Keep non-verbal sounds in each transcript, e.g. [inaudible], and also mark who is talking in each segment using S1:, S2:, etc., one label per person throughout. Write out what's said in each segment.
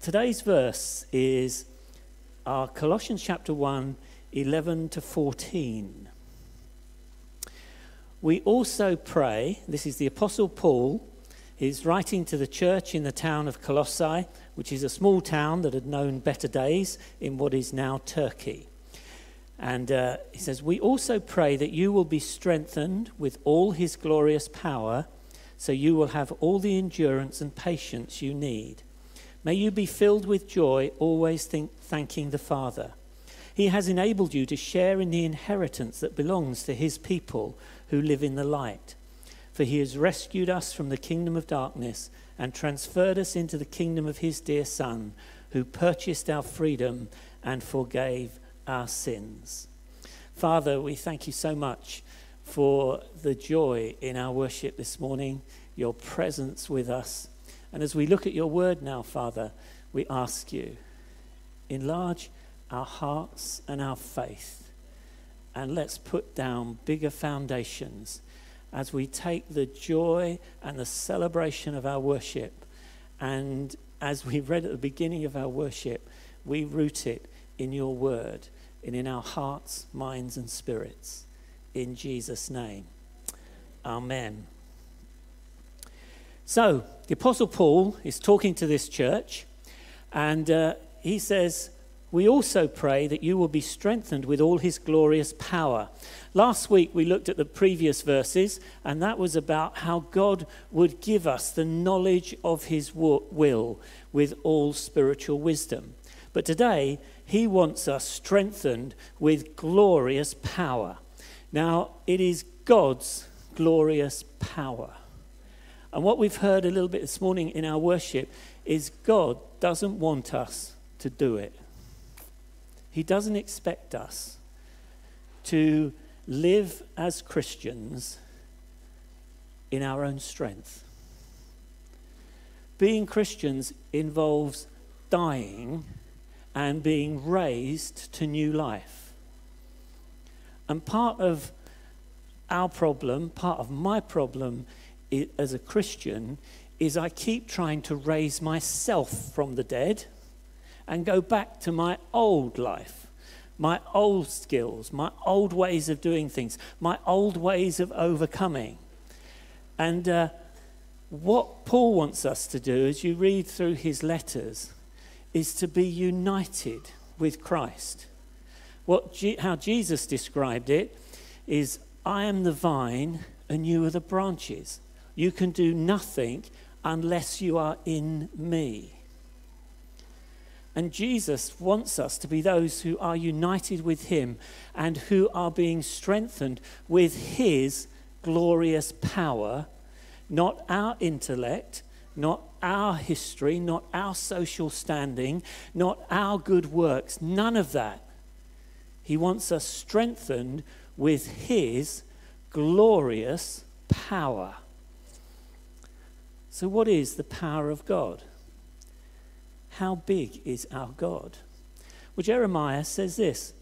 S1: today's verse is our Colossians chapter 1, 11 to 14. We also pray, this is the Apostle Paul, he's writing to the church in the town of Colossae, which is a small town that had known better days in what is now Turkey. And uh, he says, We also pray that you will be strengthened with all his glorious power, so you will have all the endurance and patience you need. May you be filled with joy, always think, thanking the Father. He has enabled you to share in the inheritance that belongs to his people who live in the light. For he has rescued us from the kingdom of darkness and transferred us into the kingdom of his dear Son, who purchased our freedom and forgave our sins. Father, we thank you so much for the joy in our worship this morning, your presence with us. And as we look at your word now, Father, we ask you, enlarge our hearts and our faith and let's put down bigger foundations as we take the joy and the celebration of our worship. And as we read at the beginning of our worship, we root it in your word and in our hearts, minds, and spirits. In Jesus' name. Amen. So, the Apostle Paul is talking to this church, and uh, he says, we also pray that you will be strengthened with all his glorious power. Last week we looked at the previous verses, and that was about how God would give us the knowledge of his will with all spiritual wisdom. But today he wants us strengthened with glorious power. Now, it is God's glorious power. And what we've heard a little bit this morning in our worship is God doesn't want us to do it. He doesn't expect us to live as Christians in our own strength. Being Christians involves dying and being raised to new life. And part of our problem, part of my problem as a Christian, is I keep trying to raise myself from the dead and go back to my old life, my old skills, my old ways of doing things, my old ways of overcoming. And uh, what Paul wants us to do, as you read through his letters, is to be united with Christ. What G- how Jesus described it is I am the vine and you are the branches. You can do nothing unless you are in me. And Jesus wants us to be those who are united with Him and who are being strengthened with His glorious power, not our intellect, not our history, not our social standing, not our good works, none of that. He wants us strengthened with His glorious power. So, what is the power of God? How big is our God? Well, Jeremiah says this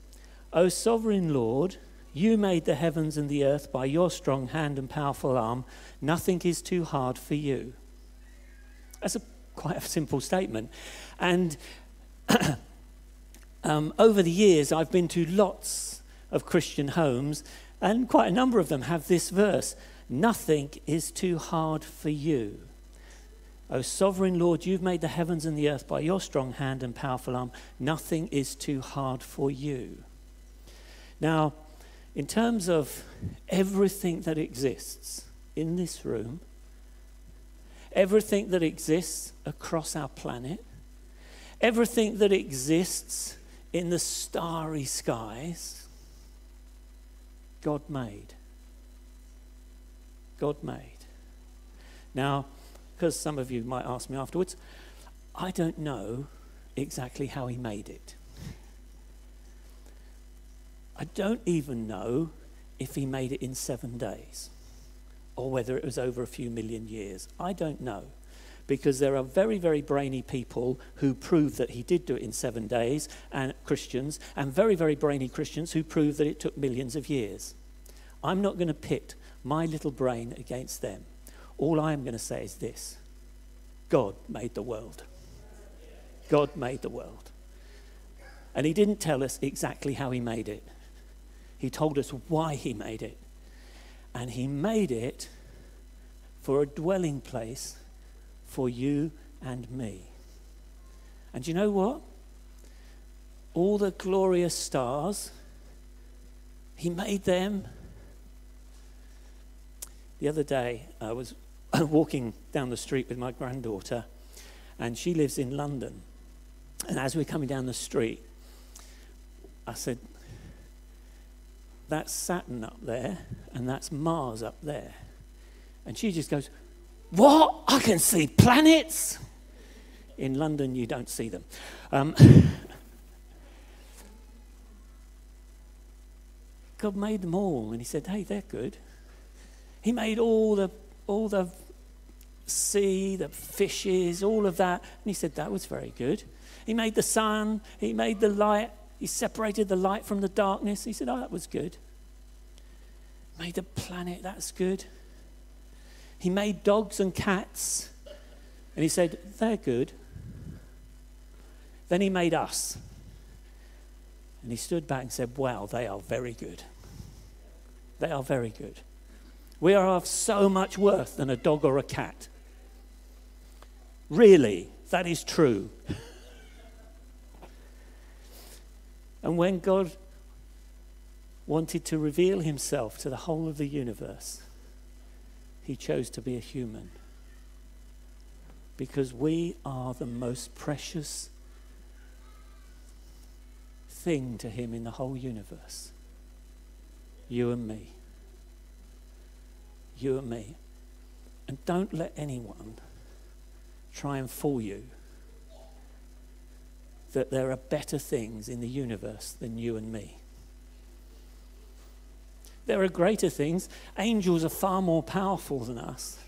S1: O sovereign Lord, you made the heavens and the earth by your strong hand and powerful arm. Nothing is too hard for you. That's a, quite a simple statement. And [clears throat] um, over the years, I've been to lots of Christian homes, and quite a number of them have this verse Nothing is too hard for you. O sovereign Lord, you've made the heavens and the earth by your strong hand and powerful arm. Nothing is too hard for you. Now, in terms of everything that exists in this room, everything that exists across our planet, everything that exists in the starry skies, God made. God made. Now, because some of you might ask me afterwards, I don't know exactly how he made it. I don't even know if he made it in seven days or whether it was over a few million years. I don't know. Because there are very, very brainy people who prove that he did do it in seven days, and Christians, and very, very brainy Christians who prove that it took millions of years. I'm not going to pit my little brain against them. All I am going to say is this God made the world. God made the world. And he didn't tell us exactly how he made it, he told us why he made it. And he made it for a dwelling place for you and me. And you know what? All the glorious stars, he made them. The other day, I was walking down the street with my granddaughter, and she lives in London. And as we're coming down the street, I said, That's Saturn up there, and that's Mars up there. And she just goes, What? I can see planets? In London, you don't see them. Um, [laughs] God made them all, and He said, Hey, they're good. He made all the, all the sea, the fishes, all of that. And He said, That was very good. He made the sun, He made the light, He separated the light from the darkness. He said, Oh, that was good. Made the planet, that's good. He made dogs and cats, and he said, They're good. Then he made us. And he stood back and said, Wow, they are very good. They are very good. We are of so much worth than a dog or a cat. Really, that is true. [laughs] and when God wanted to reveal himself to the whole of the universe, he chose to be a human. Because we are the most precious thing to him in the whole universe. You and me. You and me. And don't let anyone try and fool you that there are better things in the universe than you and me. There are greater things. Angels are far more powerful than us.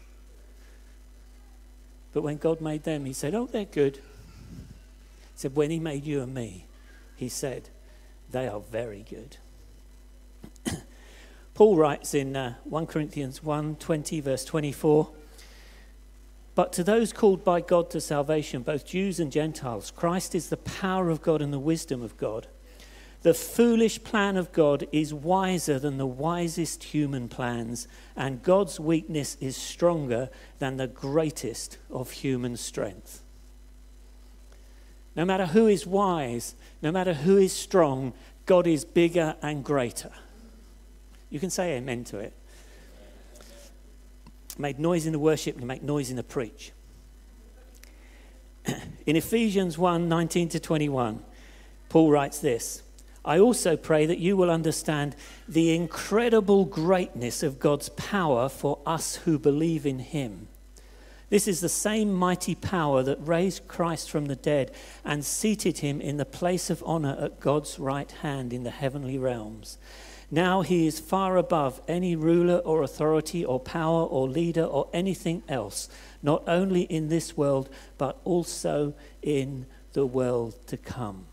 S1: But when God made them, He said, Oh, they're good. He said, When He made you and me, He said, They are very good. Paul writes in uh, 1 Corinthians 1 20, verse 24. But to those called by God to salvation, both Jews and Gentiles, Christ is the power of God and the wisdom of God. The foolish plan of God is wiser than the wisest human plans, and God's weakness is stronger than the greatest of human strength. No matter who is wise, no matter who is strong, God is bigger and greater. You can say amen to it. Made noise in the worship and make noise in the preach. [clears throat] in Ephesians 1 19 to 21, Paul writes this. I also pray that you will understand the incredible greatness of God's power for us who believe in Him. This is the same mighty power that raised Christ from the dead and seated him in the place of honor at God's right hand in the heavenly realms. Now he is far above any ruler or authority or power or leader or anything else, not only in this world, but also in the world to come.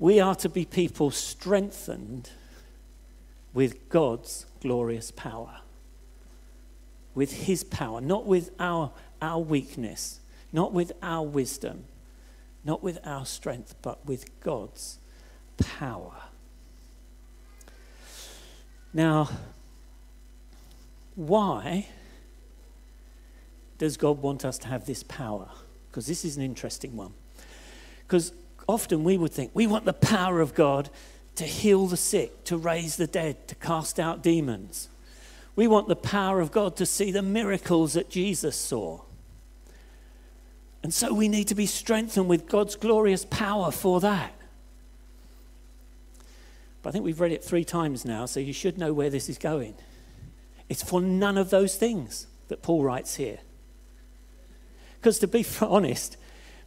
S1: We are to be people strengthened with God's glorious power. With His power, not with our, our weakness, not with our wisdom, not with our strength, but with God's power. Now, why does God want us to have this power? Because this is an interesting one. Because often we would think we want the power of God to heal the sick, to raise the dead, to cast out demons. We want the power of God to see the miracles that Jesus saw. And so we need to be strengthened with God's glorious power for that. But I think we've read it three times now, so you should know where this is going. It's for none of those things that Paul writes here. Because to be [laughs] honest,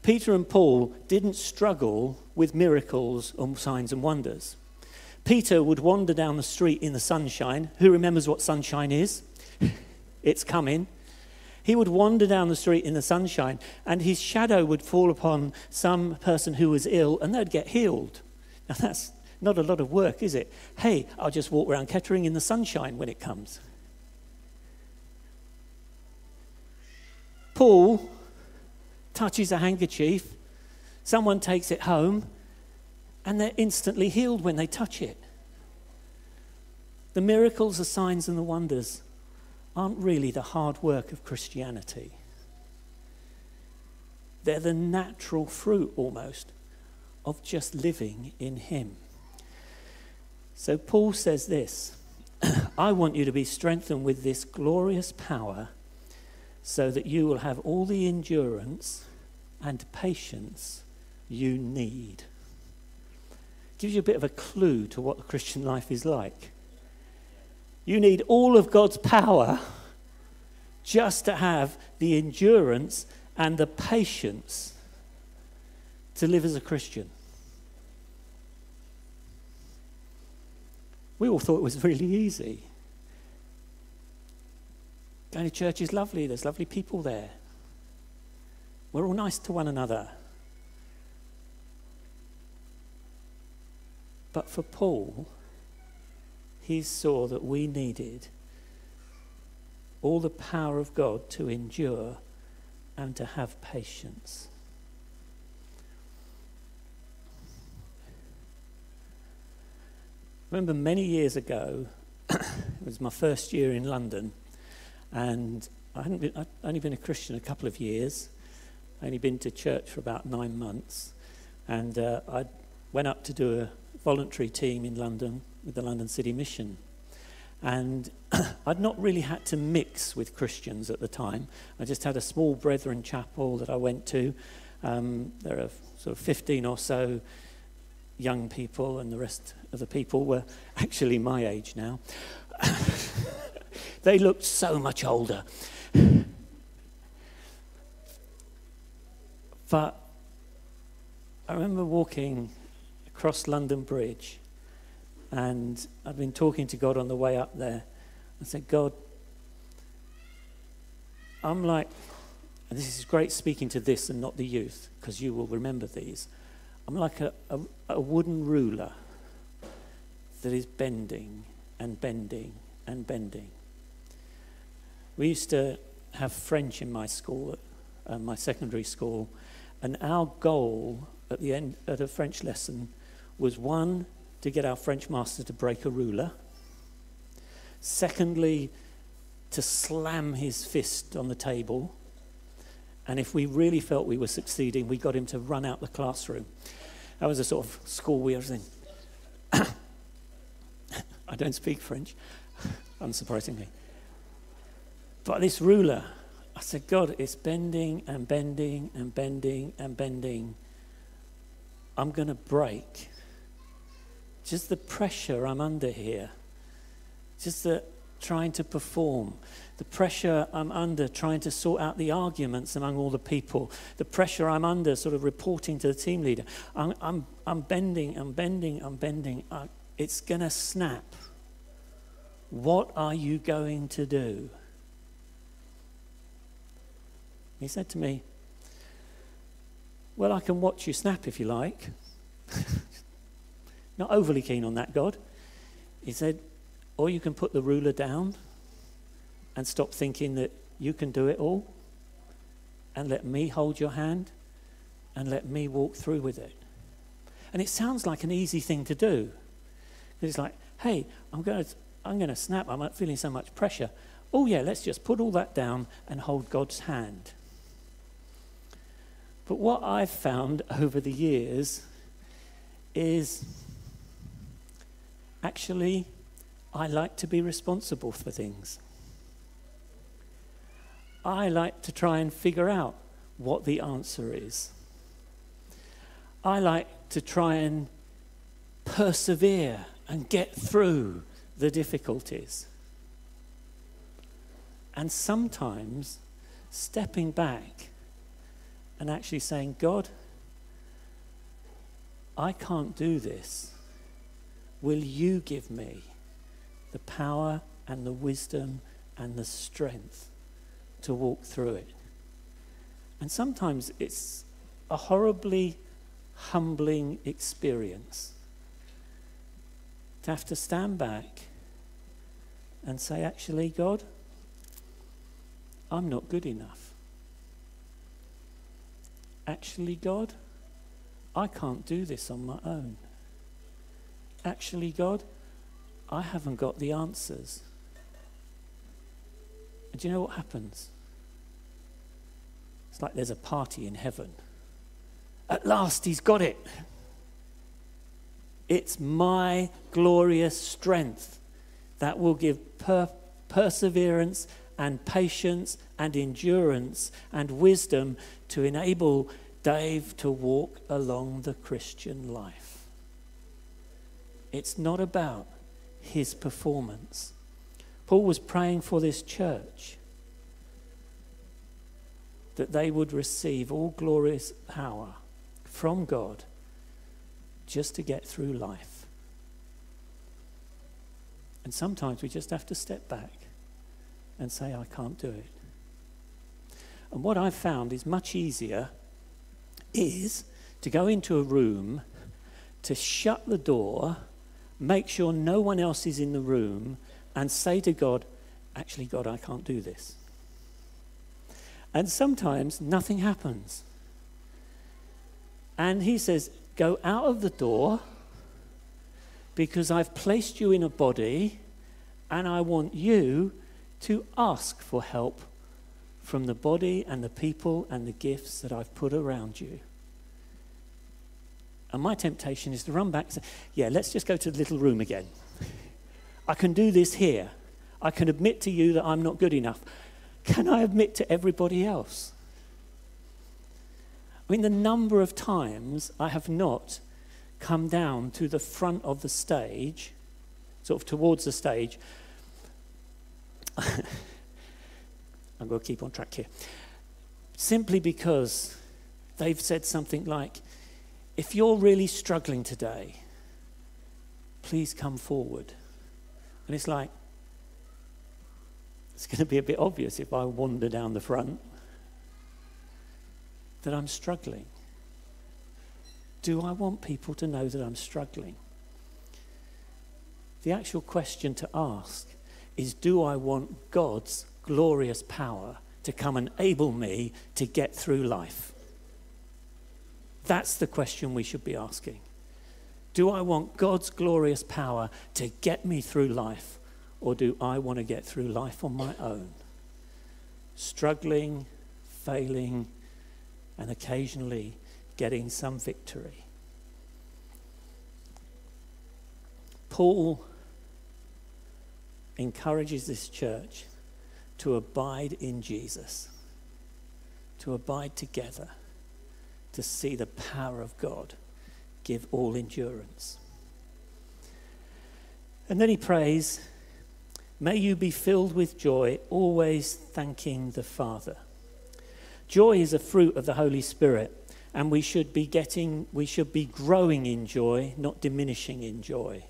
S1: Peter and Paul didn't struggle with miracles and signs and wonders. Peter would wander down the street in the sunshine. Who remembers what sunshine is? [laughs] it's coming. He would wander down the street in the sunshine, and his shadow would fall upon some person who was ill, and they'd get healed. Now, that's not a lot of work, is it? Hey, I'll just walk around Kettering in the sunshine when it comes. Paul touches a handkerchief, someone takes it home, and they're instantly healed when they touch it. The miracles, the signs, and the wonders aren't really the hard work of Christianity. They're the natural fruit almost of just living in Him. So Paul says this [clears throat] I want you to be strengthened with this glorious power so that you will have all the endurance and patience you need. Gives you a bit of a clue to what the Christian life is like. You need all of God's power just to have the endurance and the patience to live as a Christian. We all thought it was really easy. Going to church is lovely, there's lovely people there. We're all nice to one another. But for Paul, he saw that we needed all the power of God to endure and to have patience. Remember many years ago, [coughs] it was my first year in London, and I hadn't been, I'd only been a Christian a couple of years. I only been to church for about nine months, and uh, I went up to do a voluntary team in London with the London City Mission. And [coughs] I'd not really had to mix with Christians at the time. I just had a small Brethren chapel that I went to. Um, there are sort of 15 or so young people, and the rest of the people were actually my age now. [laughs] they looked so much older. But I remember walking across London Bridge and I'd been talking to God on the way up there. I said, God, I'm like, and this is great speaking to this and not the youth, because you will remember these. I'm like a, a, a wooden ruler that is bending and bending and bending. We used to have French in my school, uh, my secondary school, and our goal at the end at a French lesson was one to get our French master to break a ruler. Secondly, to slam his fist on the table. And if we really felt we were succeeding, we got him to run out the classroom. That was a sort of school we were in. [coughs] I don't speak French, [laughs] unsurprisingly. But this ruler, I said, God, it's bending and bending and bending and bending. I'm going to break just the pressure I'm under here, just the trying to perform, the pressure I'm under trying to sort out the arguments among all the people, the pressure I'm under sort of reporting to the team leader. I'm, I'm, I'm bending, I'm bending, I'm bending. I, it's going to snap. What are you going to do? He said to me, Well, I can watch you snap if you like. [laughs] Not overly keen on that, God. He said, Or you can put the ruler down and stop thinking that you can do it all and let me hold your hand and let me walk through with it. And it sounds like an easy thing to do. It's like, hey, I'm going to, I'm going to snap. I'm not feeling so much pressure. Oh, yeah, let's just put all that down and hold God's hand. But what I've found [laughs] over the years is actually, I like to be responsible for things. I like to try and figure out what the answer is. I like to try and persevere and get through the difficulties. And sometimes stepping back and actually saying, God, I can't do this. Will you give me the power and the wisdom and the strength to walk through it? And sometimes it's a horribly humbling experience to have to stand back and say, actually, God, I'm not good enough. actually, God, I can't do this on my own. Actually, God, I haven't got the answers. And do you know what happens? It's like there's a party in heaven. At last, he's got it. It's my glorious strength that will give per- perseverance and patience and endurance and wisdom to enable Dave to walk along the Christian life. It's not about his performance. Paul was praying for this church that they would receive all glorious power from God just to get through life. And sometimes we just have to step back and say, I can't do it. And what I've found is much easier is to go into a room, to shut the door, make sure no one else is in the room, and say to God, Actually, God, I can't do this. And sometimes nothing happens. And he says, Go out of the door because I've placed you in a body and I want you to ask for help from the body and the people and the gifts that I've put around you. And my temptation is to run back and say, Yeah, let's just go to the little room again. I can do this here. I can admit to you that I'm not good enough. Can I admit to everybody else? I mean, the number of times I have not come down to the front of the stage, sort of towards the stage. [laughs] I'm going to keep on track here. Simply because they've said something like, if you're really struggling today, please come forward. And it's like, it's going to be a bit obvious if I wander down the front that I'm struggling. Do I want people to know that I'm struggling? The actual question to ask is Do I want God's glorious power to come and enable me to get through life? That's the question we should be asking. Do I want God's glorious power to get me through life, or do I want to get through life on my own? Struggling, failing, and occasionally getting some victory. Paul encourages this church to abide in Jesus, to abide together to see the power of God give all endurance. And then he prays, May you be filled with joy, always thanking the Father. Joy is a fruit of the Holy Spirit, and we should be getting, we should be growing in joy, not diminishing in joy.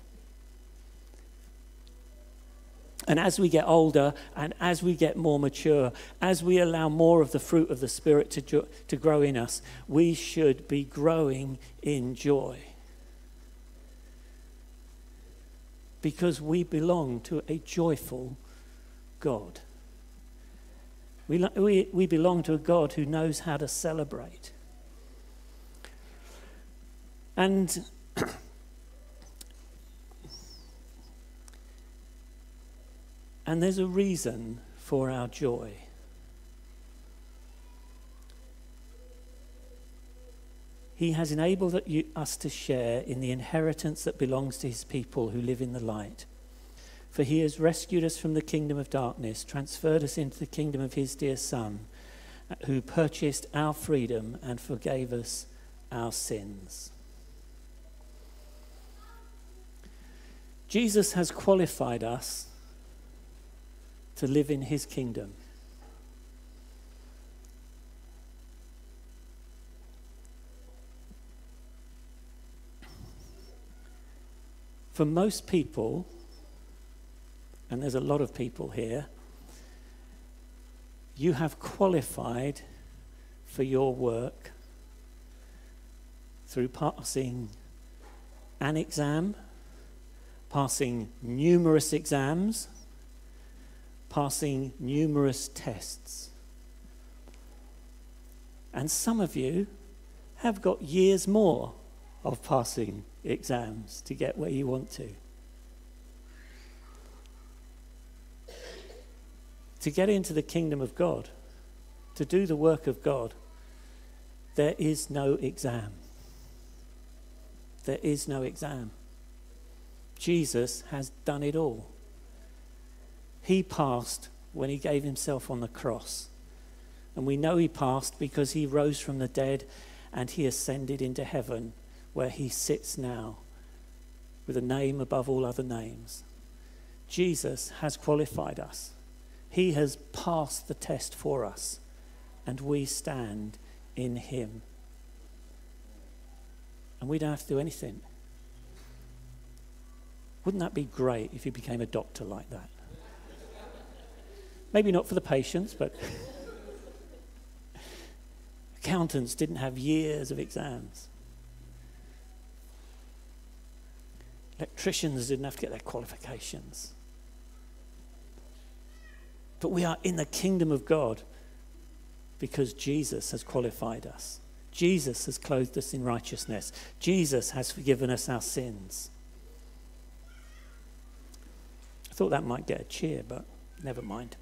S1: And as we get older and as we get more mature, as we allow more of the fruit of the Spirit to, to grow in us, we should be growing in joy. Because we belong to a joyful God. We, we, we belong to a God who knows how to celebrate. And And there's a reason for our joy. He has enabled us to share in the inheritance that belongs to his people who live in the light. For he has rescued us from the kingdom of darkness, transferred us into the kingdom of his dear Son, who purchased our freedom and forgave us our sins. Jesus has qualified us to live in his kingdom. For most people, and there's a lot of people here, you have qualified for your work through passing an exam, passing numerous exams, passing numerous tests. And some of you have got years more of passing exams to get where you want to. To get into the kingdom of God, to do the work of God, there is no exam. There is no exam. Jesus has done it all. He passed when he gave himself on the cross. And we know he passed because he rose from the dead and he ascended into heaven where he sits now with a name above all other names. Jesus has qualified us. He has passed the test for us, and we stand in him. And we don't have to do anything. Wouldn't that be great if you became a doctor like that? Maybe not for the patients, but accountants didn't have years of exams. Electricians didn't have to get their qualifications. But we are in the kingdom of God because Jesus has qualified us. Jesus has clothed us in righteousness. Jesus has forgiven us our sins. I thought that might get a cheer, but never mind.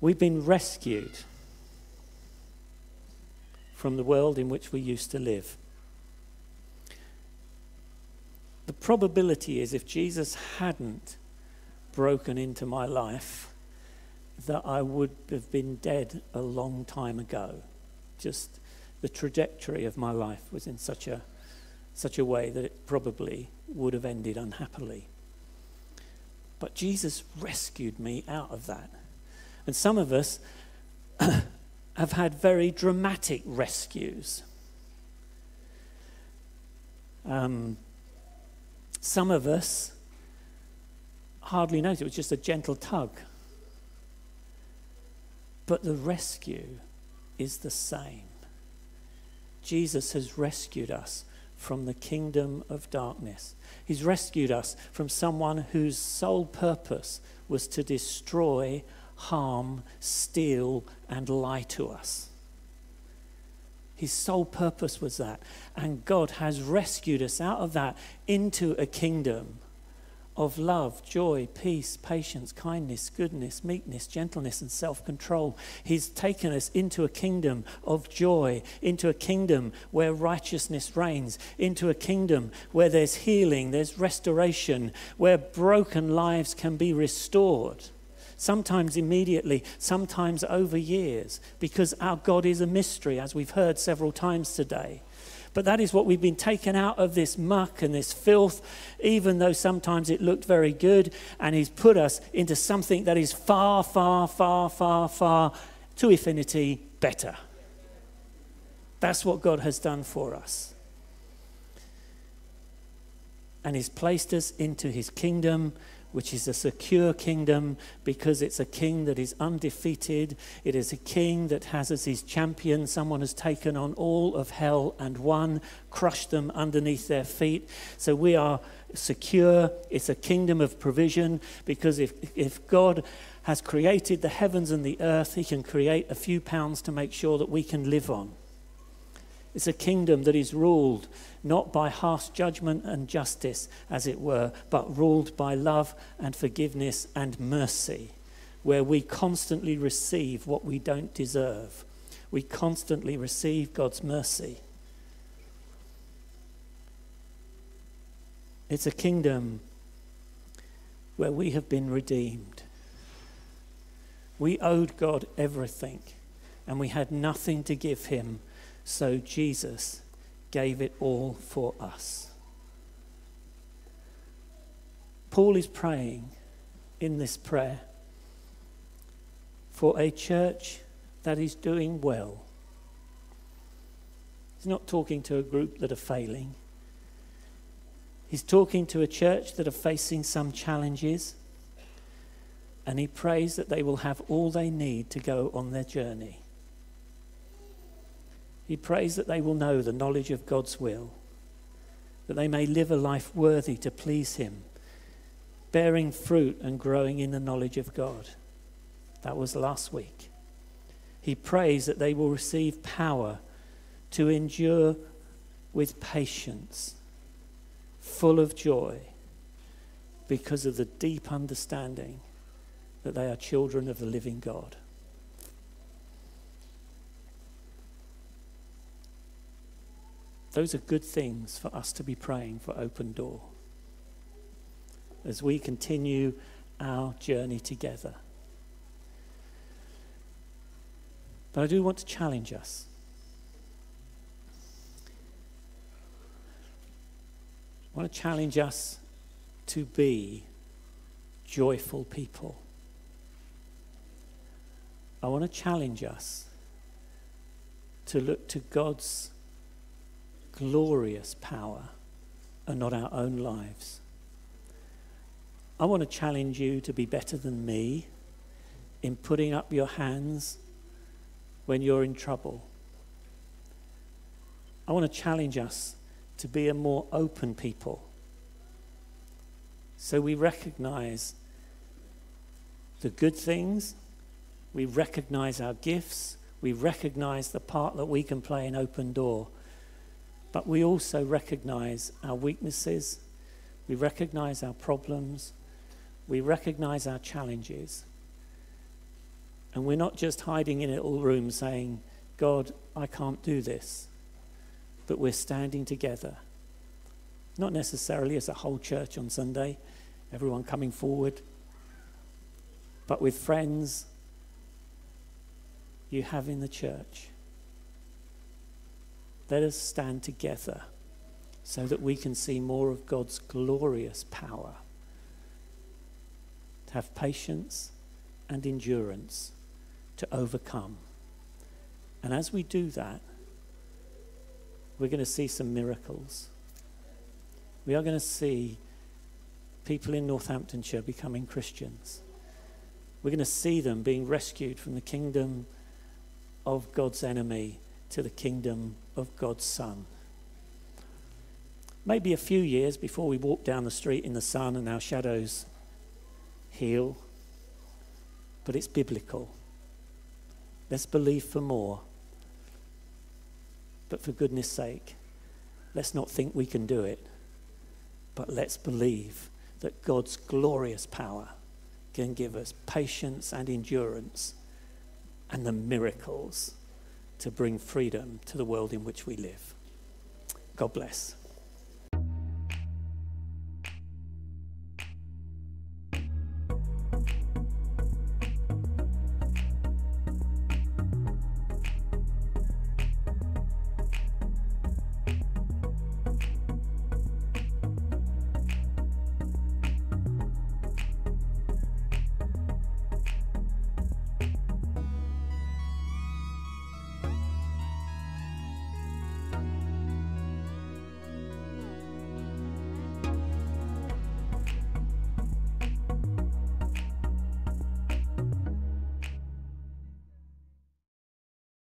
S1: We've been rescued from the world in which we used to live. The probability is if Jesus hadn't broken into my life, that I would have been dead a long time ago. Just the trajectory of my life was in such a, such a way that it probably would have ended unhappily. But Jesus rescued me out of that. And some of us [clears throat] have had very dramatic rescues. Um, some of us hardly noticed, it was just a gentle tug. But the rescue is the same. Jesus has rescued us from the kingdom of darkness. He's rescued us from someone whose sole purpose was to destroy harm, steal, and lie to us. His sole purpose was that. And God has rescued us out of that into a kingdom of love, joy, peace, patience, kindness, goodness, meekness, gentleness, and self control. He's taken us into a kingdom of joy, into a kingdom where righteousness reigns, into a kingdom where there's healing, there's restoration, where broken lives can be restored sometimes immediately, sometimes over years, because our God is a mystery, as we've heard several times today. But that is what we've been taken out of this muck and this filth, even though sometimes it looked very good, and He's put us into something that is far, far, far, far, far to infinity better. That's what God has done for us. And He's placed us into His kingdom which is a secure kingdom because it's a king that is undefeated. It is a king that has as his champion someone has taken on all of hell and won, crushed them underneath their feet. So we are secure. It's a kingdom of provision because if, if God has created the heavens and the earth, he can create a few pounds to make sure that we can live on. It's a kingdom that is ruled not by harsh judgment and justice, as it were, but ruled by love and forgiveness and mercy, where we constantly receive what we don't deserve. We constantly receive God's mercy. It's a kingdom where we have been redeemed. We owed God everything, and we had nothing to give Him so Jesus gave it all for us. Paul is praying in this prayer for a church that is doing well. He's not talking to a group that are failing. He's talking to a church that are facing some challenges, and he prays that they will have all they need to go on their journey. He prays that they will know the knowledge of God's will, that they may live a life worthy to please Him, bearing fruit and growing in the knowledge of God. That was last week. he prays that they will receive power to endure with patience, full of joy, because of the deep understanding that they are children of the living God. Those are good things for us to be praying for open door as we continue our journey together. But I do want to challenge us. I want to challenge us to be joyful people. I want to challenge us to look to God's glorious power and not our own lives. I want to challenge you to be better than me in putting up your hands when you're in trouble. I want to challenge us to be a more open people so we recognize the good things, we recognize our gifts, we recognize the part that we can play in open door. But we also recognize our weaknesses, we recognize our problems, we recognize our challenges. And we're not just hiding in a little room saying, God, I can't do this. But we're standing together. Not necessarily as a whole church on Sunday, everyone coming forward, but with friends you have in the church. Let us stand together so that we can see more of God's glorious power. To have patience and endurance to overcome. And as we do that, we're going to see some miracles. We are going to see people in Northamptonshire becoming Christians. We're going to see them being rescued from the kingdom of God's enemy to the kingdom of God's Son. Maybe a few years before we walk down the street in the sun and our shadows heal, but it's biblical. Let's believe for more. But for goodness sake, let's not think we can do it, but let's believe that God's glorious power can give us patience and endurance and the miracles to bring freedom to the world in which we live. God bless.